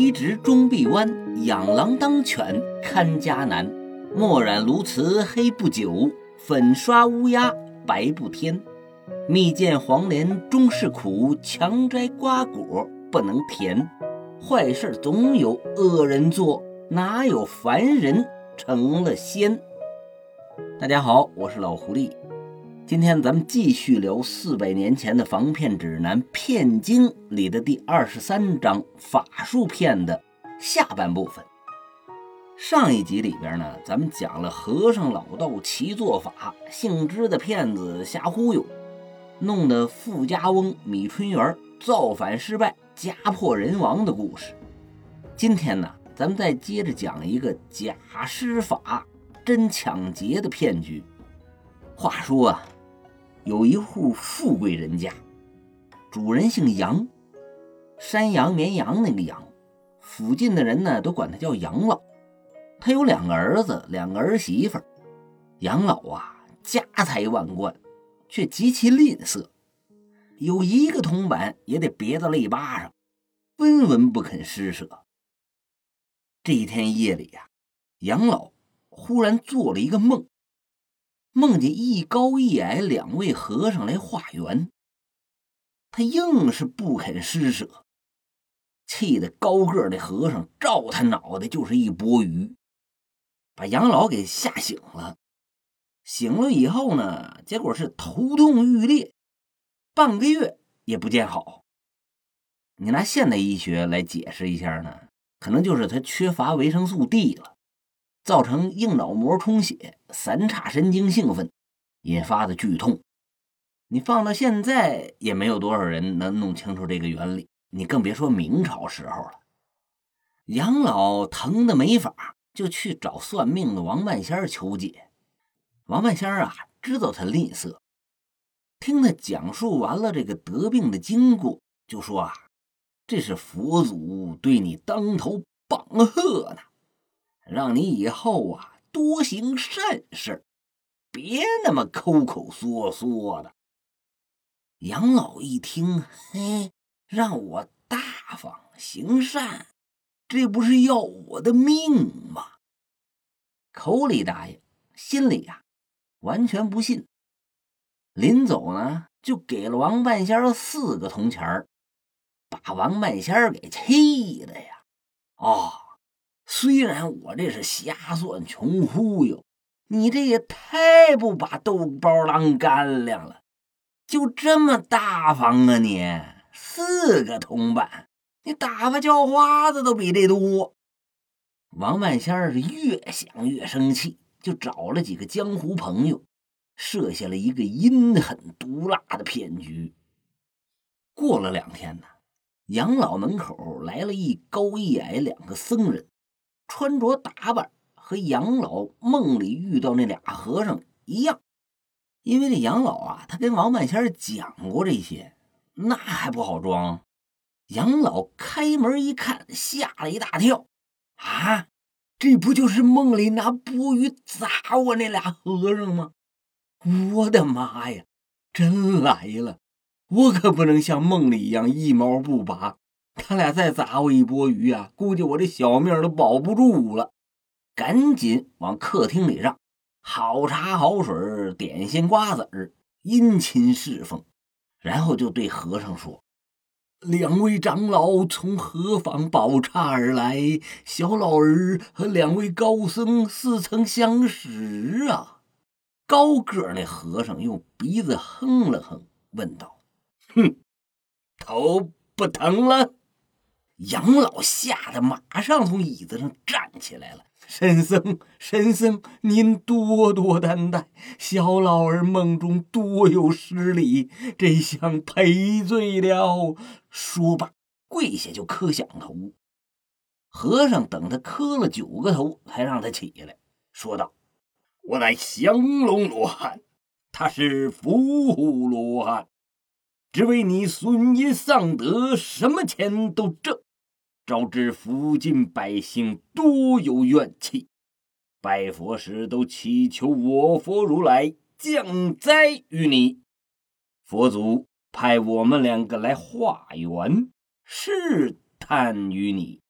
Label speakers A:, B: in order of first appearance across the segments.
A: 谁知终必弯，养狼当犬，看家难。墨染鸬鹚黑不久，粉刷乌鸦白不天。蜜饯黄连终是苦，强摘瓜果不能甜。坏事总有恶人做，哪有凡人成了仙？大家好，我是老狐狸。今天咱们继续聊四百年前的防骗指南《骗经》里的第二十三章法术骗的下半部分。上一集里边呢，咱们讲了和尚老道齐做法，姓支的骗子瞎忽悠，弄得富家翁米春元造反失败，家破人亡的故事。今天呢，咱们再接着讲一个假施法真抢劫的骗局。话说啊。有一户富贵人家，主人姓杨，山羊、绵羊那个羊，附近的人呢都管他叫杨老。他有两个儿子，两个儿媳妇。杨老啊，家财万贯，却极其吝啬，有一个铜板也得别在肋巴上，分文不肯施舍。这一天夜里呀，杨老忽然做了一个梦。梦见一高一矮两位和尚来化缘，他硬是不肯施舍，气得高个的和尚照他脑袋就是一钵盂，把杨老给吓醒了。醒了以后呢，结果是头痛欲裂，半个月也不见好。你拿现代医学来解释一下呢，可能就是他缺乏维生素 D 了。造成硬脑膜充血、三叉神经兴奋引发的剧痛，你放到现在也没有多少人能弄清楚这个原理，你更别说明朝时候了。杨老疼的没法，就去找算命的王半仙求解。王半仙啊，知道他吝啬，听他讲述完了这个得病的经过，就说啊，这是佛祖对你当头棒喝呢。让你以后啊多行善事，别那么抠抠缩缩的。杨老一听，嘿，让我大方行善，这不是要我的命吗？口里答应，心里呀完全不信。临走呢，就给了王半仙四个铜钱儿，把王半仙给气的呀，哦。虽然我这是瞎算穷忽悠，你这也太不把豆包当干粮了，就这么大方啊你！四个铜板，你打发叫花子都比这多。王万仙儿是越想越生气，就找了几个江湖朋友，设下了一个阴狠毒辣的骗局。过了两天呢，杨老门口来了一高一矮两个僧人。穿着打扮和杨老梦里遇到那俩和尚一样，因为这杨老啊，他跟王半仙讲过这些，那还不好装。杨老开门一看，吓了一大跳，啊，这不就是梦里拿钵盂砸我那俩和尚吗？我的妈呀，真来了！我可不能像梦里一样一毛不拔。他俩再砸我一波鱼啊，估计我这小命都保不住了。赶紧往客厅里让，好茶好水、点心瓜子儿，殷勤侍奉。然后就对和尚说：“两位长老从何方宝刹而来？小老儿和两位高僧似曾相识啊！”高个那和尚用鼻子哼了哼，问道：“哼，头不疼了？”杨老吓得马上从椅子上站起来了。神僧，神僧，您多多担待，小老儿梦中多有失礼，这厢赔罪了。说罢，跪下就磕响头。和尚等他磕了九个头，才让他起来，说道：“我乃降龙罗汉，他是伏虎罗汉，只为你损阴丧德，什么钱都挣。”招致附近百姓多有怨气，拜佛时都祈求我佛如来降灾于你。佛祖派我们两个来化缘，试探于你，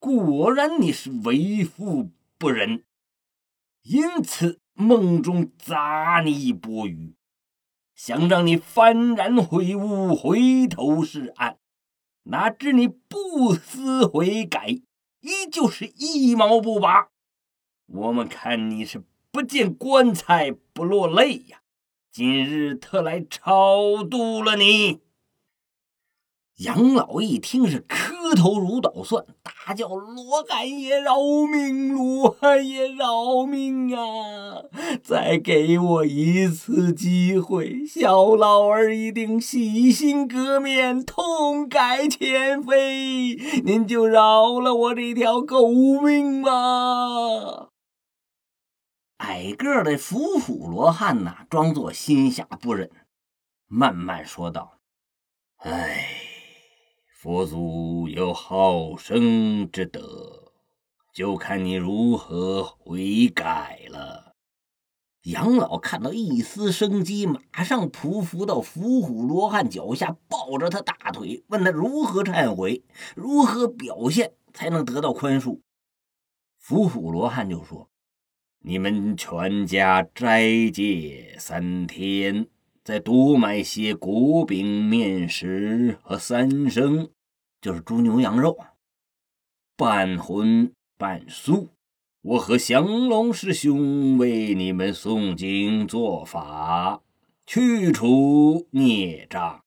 A: 果然你是为富不仁，因此梦中砸你一钵盂，想让你幡然悔悟，回头是岸。哪知你不思悔改，依旧是一毛不拔。我们看你是不见棺材不落泪呀，今日特来超度了你。杨老一听是磕头如捣蒜，大叫：“罗汉爷饶命！罗汉爷饶命啊！再给我一次机会，小老儿一定洗心革面，痛改前非。您就饶了我这条狗命吧！”矮个的伏虎罗汉呐，装作心下不忍，慢慢说道：“哎。”佛祖有好生之德，就看你如何悔改了。杨老看到一丝生机，马上匍匐到伏虎罗汉脚下，抱着他大腿，问他如何忏悔，如何表现才能得到宽恕。伏虎罗汉就说：“你们全家斋戒三天。”再多买些果饼、面食和三牲，就是猪牛羊肉，半荤半素。我和降龙师兄为你们诵经做法，去除孽障。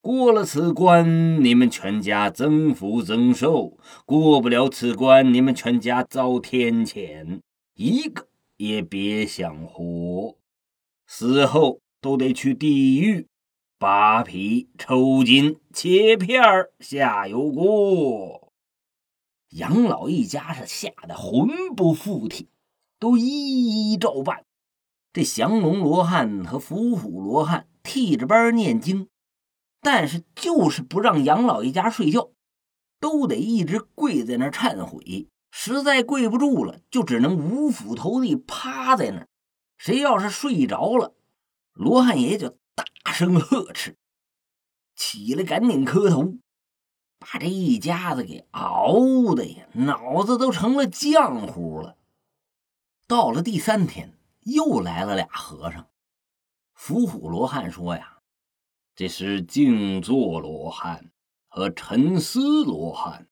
A: 过了此关，你们全家增福增寿；过不了此关，你们全家遭天谴，一个也别想活。死后。都得去地狱，扒皮抽筋切片下油锅。杨老一家是吓得魂不附体，都一一照办。这降龙罗汉和伏虎罗汉替着班念经，但是就是不让杨老一家睡觉，都得一直跪在那儿忏悔。实在跪不住了，就只能五斧投地趴在那儿。谁要是睡着了，罗汉爷就大声呵斥，起来赶紧磕头，把这一家子给熬的呀，脑子都成了浆糊了。到了第三天，又来了俩和尚。伏虎罗汉说：“呀，这是静坐罗汉和沉思罗汉，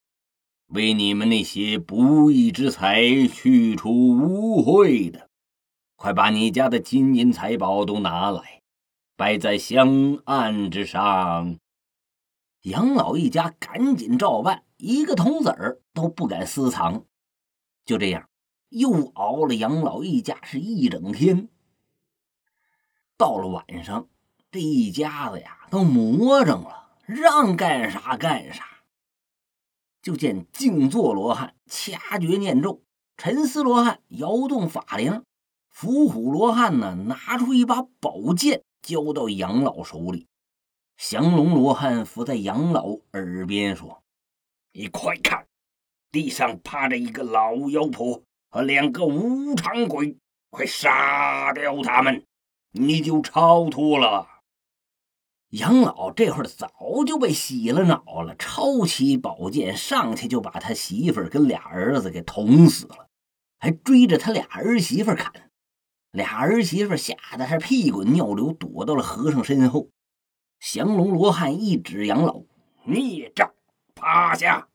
A: 为你们那些不义之财去除污秽的。”快把你家的金银财宝都拿来，摆在香案之上。杨老一家赶紧照办，一个铜子儿都不敢私藏。就这样，又熬了杨老一家是一整天。到了晚上，这一家子呀都魔怔了，让干啥干啥。就见静坐罗汉掐诀念咒，沉思罗汉摇动法铃。伏虎罗汉呢，拿出一把宝剑，交到杨老手里。降龙罗汉伏在杨老耳边说：“你快看，地上趴着一个老妖婆和两个无常鬼，快杀掉他们，你就超脱了。”杨老这会儿早就被洗了脑了，抄起宝剑上去就把他媳妇儿跟俩儿子给捅死了，还追着他俩儿媳妇砍。俩儿媳妇吓得是屁滚尿流，躲到了和尚身后。降龙罗汉一指杨老：“孽障，趴下！”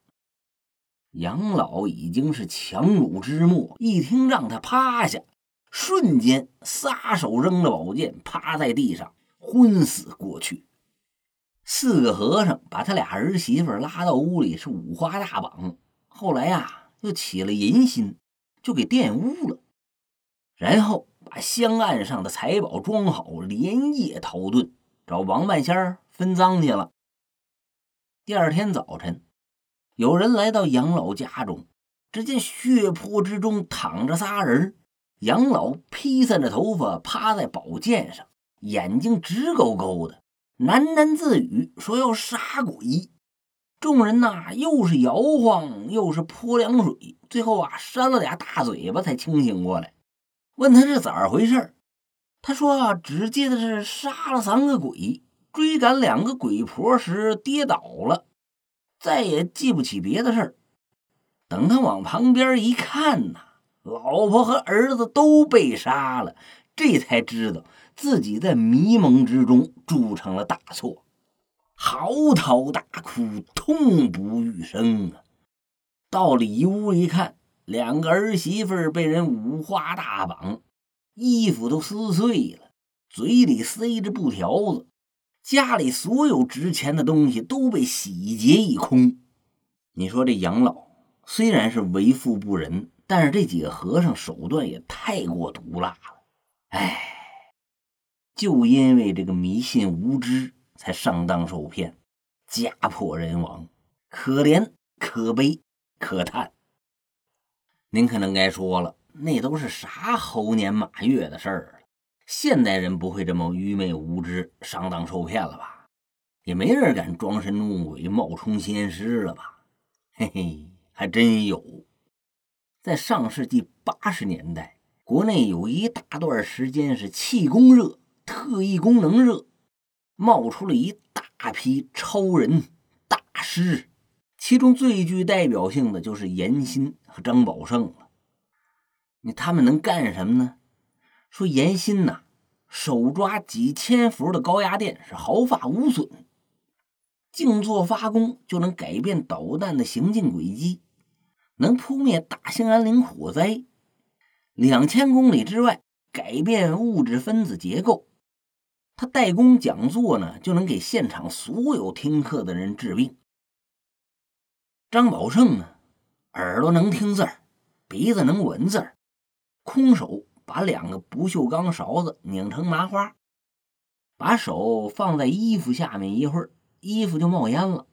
A: 杨老已经是强弩之末，一听让他趴下，瞬间撒手扔了宝剑，趴在地上昏死过去。四个和尚把他俩儿媳妇拉到屋里，是五花大绑。后来呀，又起了淫心，就给玷污了，然后。把香案上的财宝装好，连夜逃遁，找王半仙分赃去了。第二天早晨，有人来到杨老家中，只见血泊之中躺着仨人。杨老披散着头发，趴在宝剑上，眼睛直勾勾的，喃喃自语说要杀鬼。众人呐，又是摇晃，又是泼凉水，最后啊，扇了俩大嘴巴，才清醒过来。问他是咋回事他说啊只记得是杀了三个鬼，追赶两个鬼婆时跌倒了，再也记不起别的事儿。等他往旁边一看呐，老婆和儿子都被杀了，这才知道自己在迷蒙之中铸成了大错，嚎啕大哭，痛不欲生啊！到里屋一看，两个儿媳妇被人五花大绑，衣服都撕碎了，嘴里塞着布条子，家里所有值钱的东西都被洗劫一空。你说这杨老虽然是为富不仁，但是这几个和尚手段也太过毒辣了。哎，就因为这个迷信无知，才上当受骗，家破人亡，可怜可悲。可叹，您可能该说了，那都是啥猴年马月的事儿了。现代人不会这么愚昧无知、上当受骗了吧？也没人敢装神弄鬼、冒充仙师了吧？嘿嘿，还真有。在上世纪八十年代，国内有一大段时间是气功热、特异功能热，冒出了一大批超人大师。其中最具代表性的就是严新和张宝胜了。你他们能干什么呢？说严新呐，手抓几千伏的高压电是毫发无损，静坐发功就能改变导弹的行进轨迹，能扑灭大兴安岭火灾，两千公里之外改变物质分子结构。他代工讲座呢，就能给现场所有听课的人治病。张宝胜呢，耳朵能听字儿，鼻子能闻字儿，空手把两个不锈钢勺子拧成麻花，把手放在衣服下面一会儿，衣服就冒烟了，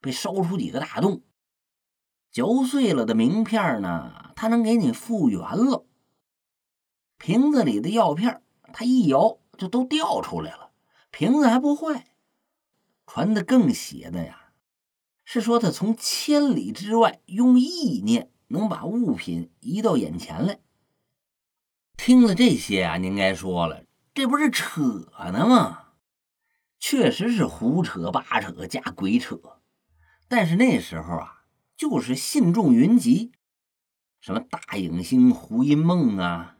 A: 被烧出几个大洞。嚼碎了的名片呢，他能给你复原了。瓶子里的药片，他一摇就都掉出来了，瓶子还不坏。传的更邪的呀！是说他从千里之外用意念能把物品移到眼前来。听了这些啊，您该说了，这不是扯呢吗？确实是胡扯八扯加鬼扯。但是那时候啊，就是信众云集，什么大影星胡因梦啊，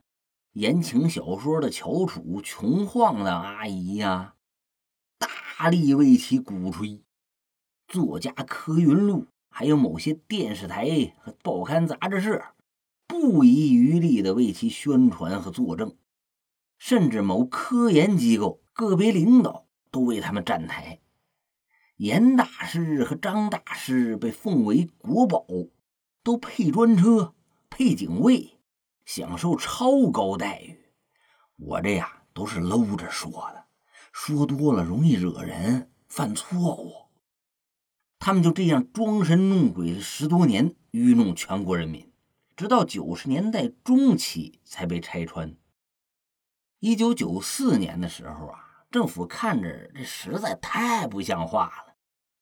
A: 言情小说的翘楚穷晃的阿姨呀，大力为其鼓吹。作家柯云路，还有某些电视台和报刊杂志社，不遗余力的为其宣传和作证，甚至某科研机构个别领导都为他们站台。严大师和张大师被奉为国宝，都配专车、配警卫，享受超高待遇。我这呀都是搂着说的，说多了容易惹人犯错误。他们就这样装神弄鬼了十多年，愚弄全国人民，直到九十年代中期才被拆穿。一九九四年的时候啊，政府看着这实在太不像话了，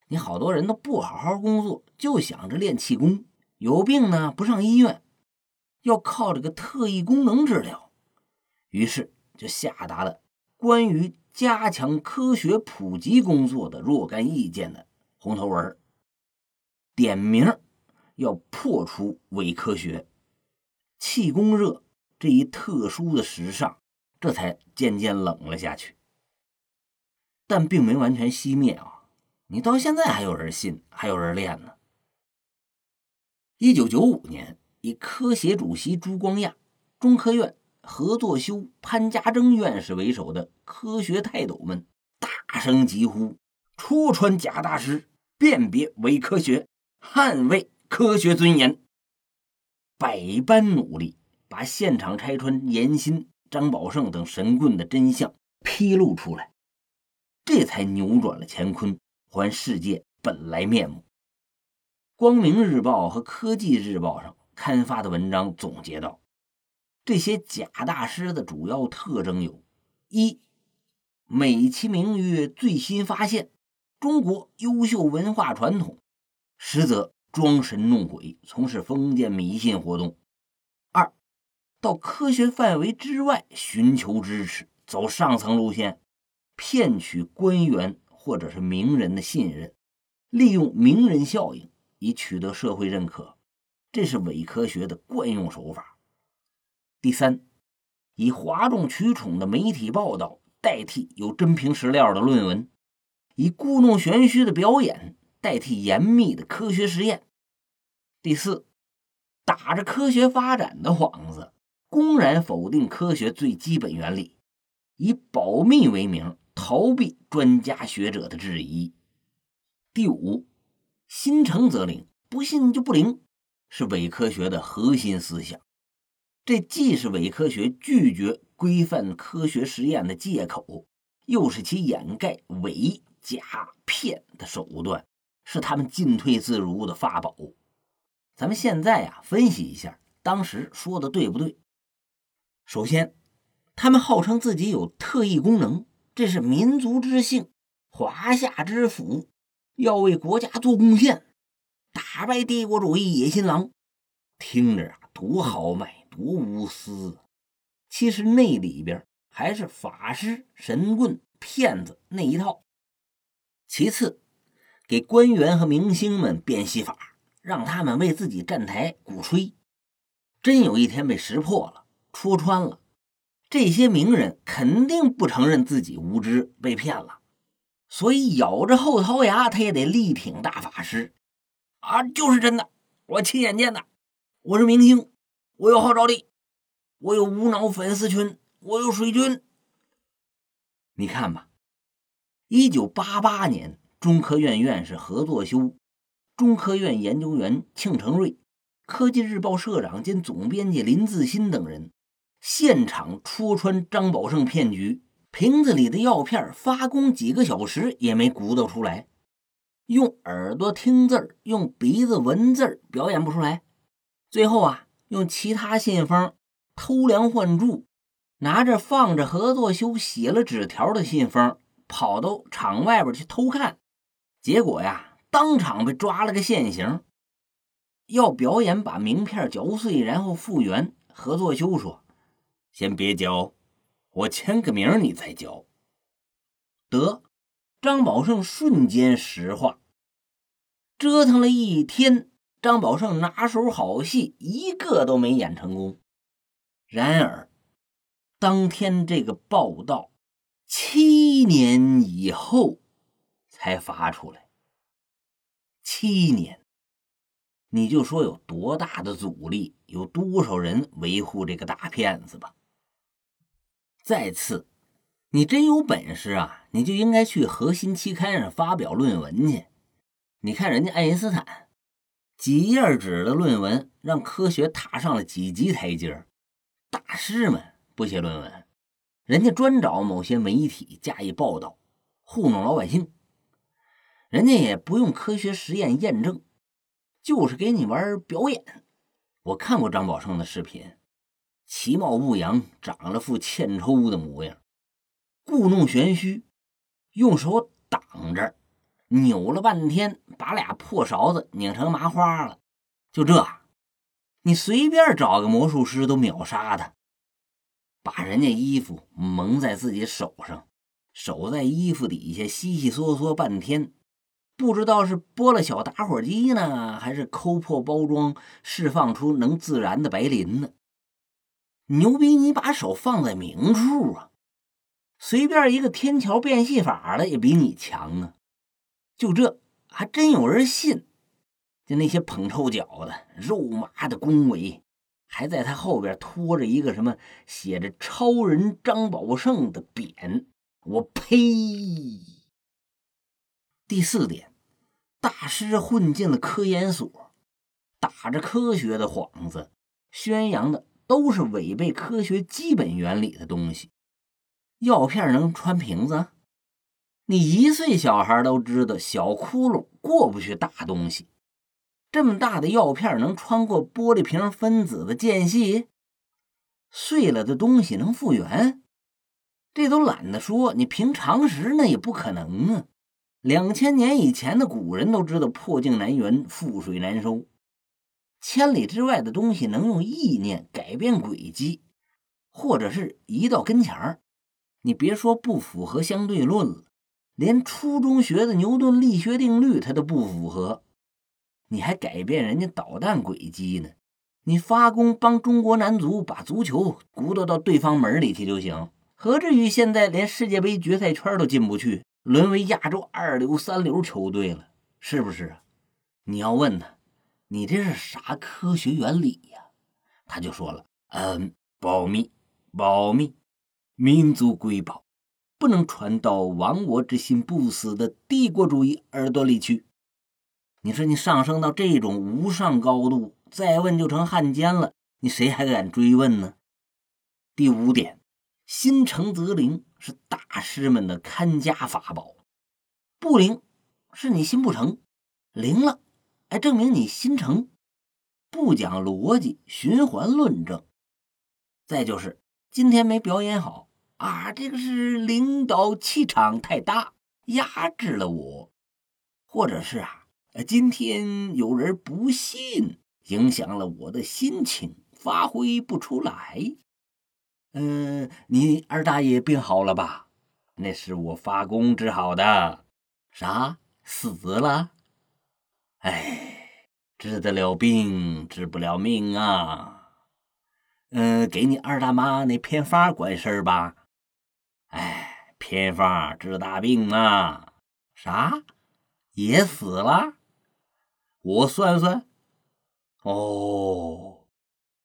A: 你好多人都不好好工作，就想着练气功，有病呢不上医院，要靠这个特异功能治疗，于是就下达了关于加强科学普及工作的若干意见的。红头文点名要破除伪科学，气功热这一特殊的时尚，这才渐渐冷了下去。但并没完全熄灭啊！你到现在还有人信，还有人练呢。一九九五年，以科协主席朱光亚、中科院何作修、潘家铮院士为首的科学泰斗们大声疾呼：“戳穿假大师！”辨别伪科学，捍卫科学尊严，百般努力把现场拆穿严新、张宝胜等神棍的真相披露出来，这才扭转了乾坤，还世界本来面目。光明日报和科技日报上刊发的文章总结道：这些假大师的主要特征有：一，美其名曰最新发现。中国优秀文化传统，实则装神弄鬼，从事封建迷信活动。二，到科学范围之外寻求支持，走上层路线，骗取官员或者是名人的信任，利用名人效应以取得社会认可，这是伪科学的惯用手法。第三，以哗众取宠的媒体报道代替有真凭实料的论文，以故弄玄虚的表演代替严密的科学实验。第四，打着科学发展的幌子，公然否定科学最基本原理，以保密为名逃避专家学者的质疑。第五，心诚则灵，不信就不灵，是伪科学的核心思想。这既是伪科学拒绝规范科学实验的借口，又是其掩盖伪假骗的手段，是他们进退自如的法宝。咱们现在呀，分析一下当时说的对不对。首先，他们号称自己有特异功能，这是民族之幸，华夏之福。要为国家做贡献，打败帝国主义野心狼，听着啊多豪迈，多无私。其实那里边还是法师、神棍、骗子那一套。其次，给官员和明星们变戏法，让他们为自己站台鼓吹。真有一天被识破了、戳穿了，这些名人肯定不承认自己无知被骗了。所以咬着后槽牙，他也得力挺大法师，啊，就是真的，我亲眼见的，我是明星，我有号召力，我有无脑粉丝群，我有水军。你看吧，一九八八年，中科院院士何作修、中科院研究员庆成瑞、科技日报社长兼总编辑林自新等人现场戳穿张宝胜骗局。瓶子里的药片发功几个小时也没鼓捣出来，用耳朵听字儿，用鼻子闻字儿，表演不出来。最后啊，用其他信封偷梁换柱，拿着放着合作修写了纸条的信封，跑到厂外边去偷看，结果呀，当场被抓了个现行。要表演把名片嚼碎，然后复原。何作修说：“先别嚼。”我签个名，你再交。得，张宝胜瞬间石化。折腾了一天，张宝胜拿手好戏一个都没演成功。然而，当天这个报道七年以后才发出来。七年，你就说有多大的阻力，有多少人维护这个大骗子吧。再次，你真有本事啊，你就应该去核心期刊上发表论文去。你看人家爱因斯坦，几页纸的论文让科学踏上了几级台阶大师们不写论文，人家专找某些媒体加以报道，糊弄老百姓。人家也不用科学实验验证，就是给你玩表演。我看过张宝胜的视频。其貌不扬，长了副欠抽的模样，故弄玄虚，用手挡着，扭了半天，把俩破勺子拧成麻花了。就这，你随便找个魔术师都秒杀他。把人家衣服蒙在自己手上，手在衣服底下悉悉嗦嗦半天，不知道是拨了小打火机呢，还是抠破包装释放出能自燃的白磷呢。牛逼！你把手放在明处啊，随便一个天桥变戏法的也比你强啊！就这还真有人信，就那些捧臭脚的、肉麻的恭维，还在他后边拖着一个什么写着“超人张宝胜”的匾。我呸！第四点，大师混进了科研所，打着科学的幌子，宣扬的。都是违背科学基本原理的东西。药片能穿瓶子？你一岁小孩都知道，小窟窿过不去大东西。这么大的药片能穿过玻璃瓶分子的间隙？碎了的东西能复原？这都懒得说，你凭常识那也不可能啊！两千年以前的古人都知道破镜难圆，覆水难收。千里之外的东西能用意念改变轨迹，或者是移到跟前儿。你别说不符合相对论了，连初中学的牛顿力学定律它都不符合。你还改变人家导弹轨迹呢？你发功帮中国男足把足球鼓捣到对方门里去就行，何至于现在连世界杯决赛圈都进不去，沦为亚洲二流、三流球队了？是不是啊？你要问他，你这是啥科学原理呀？他就说了，嗯，保密，保密，民族瑰宝，不能传到亡我之心不死的帝国主义耳朵里去。你说你上升到这种无上高度，再问就成汉奸了。你谁还敢追问呢？第五点，心诚则灵是大师们的看家法宝，不灵是你心不诚，灵了，哎，证明你心诚。不讲逻辑，循环论证。再就是今天没表演好啊，这个是领导气场太大，压制了我，或者是啊。呃今天有人不信，影响了我的心情，发挥不出来。嗯，你二大爷病好了吧？那是我发功治好的。啥？死了？哎，治得了病，治不了命啊。嗯，给你二大妈那偏方管事儿吧？哎，偏方治大病啊？啥？也死了？我算算，哦，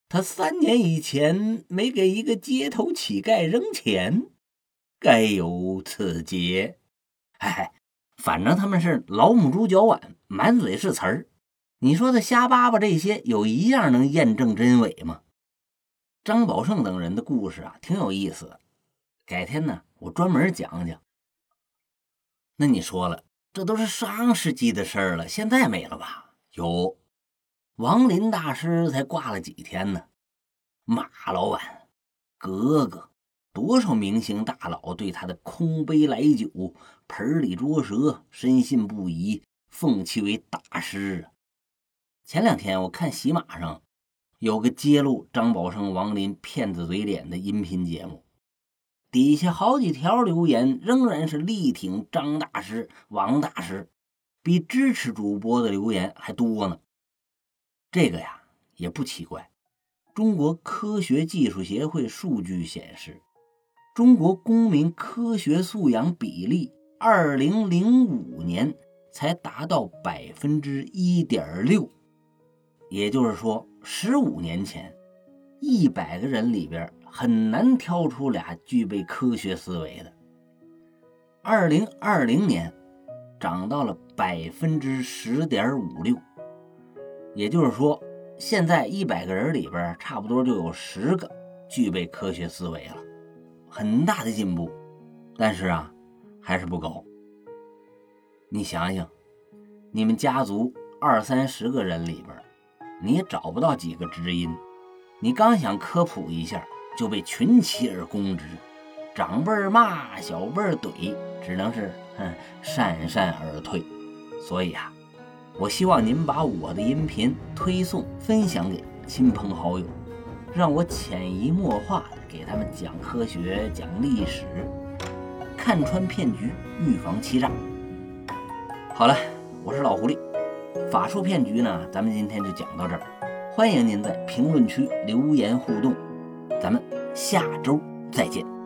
A: 他三年以前没给一个街头乞丐扔钱，该有此节。哎，反正他们是老母猪脚碗，满嘴是词儿。你说他瞎叭叭这些，有一样能验证真伪吗？张宝胜等人的故事啊，挺有意思，改天呢，我专门讲讲。那你说了，这都是上世纪的事儿了，现在没了吧？有，王林大师才挂了几天呢。马老板，格格，多少明星大佬对他的空杯来酒、盆里捉蛇深信不疑，奉其为大师啊。前两天我看喜马上有个揭露张宝生、王林骗子嘴脸的音频节目，底下好几条留言仍然是力挺张大师、王大师。比支持主播的留言还多呢，这个呀也不奇怪。中国科学技术协会数据显示，中国公民科学素养比例，二零零五年才达到百分之一点六，也就是说，十五年前，一百个人里边很难挑出俩具备科学思维的。二零二零年。涨到了百分之十点五六，也就是说，现在一百个人里边，差不多就有十个具备科学思维了，很大的进步。但是啊，还是不高。你想想，你们家族二三十个人里边，你也找不到几个知音，你刚想科普一下，就被群起而攻之，长辈骂，小辈怼，只能是。嗯，讪讪而退。所以啊，我希望您把我的音频推送分享给亲朋好友，让我潜移默化的给他们讲科学、讲历史，看穿骗局，预防欺诈。好了，我是老狐狸，法术骗局呢，咱们今天就讲到这儿。欢迎您在评论区留言互动，咱们下周再见。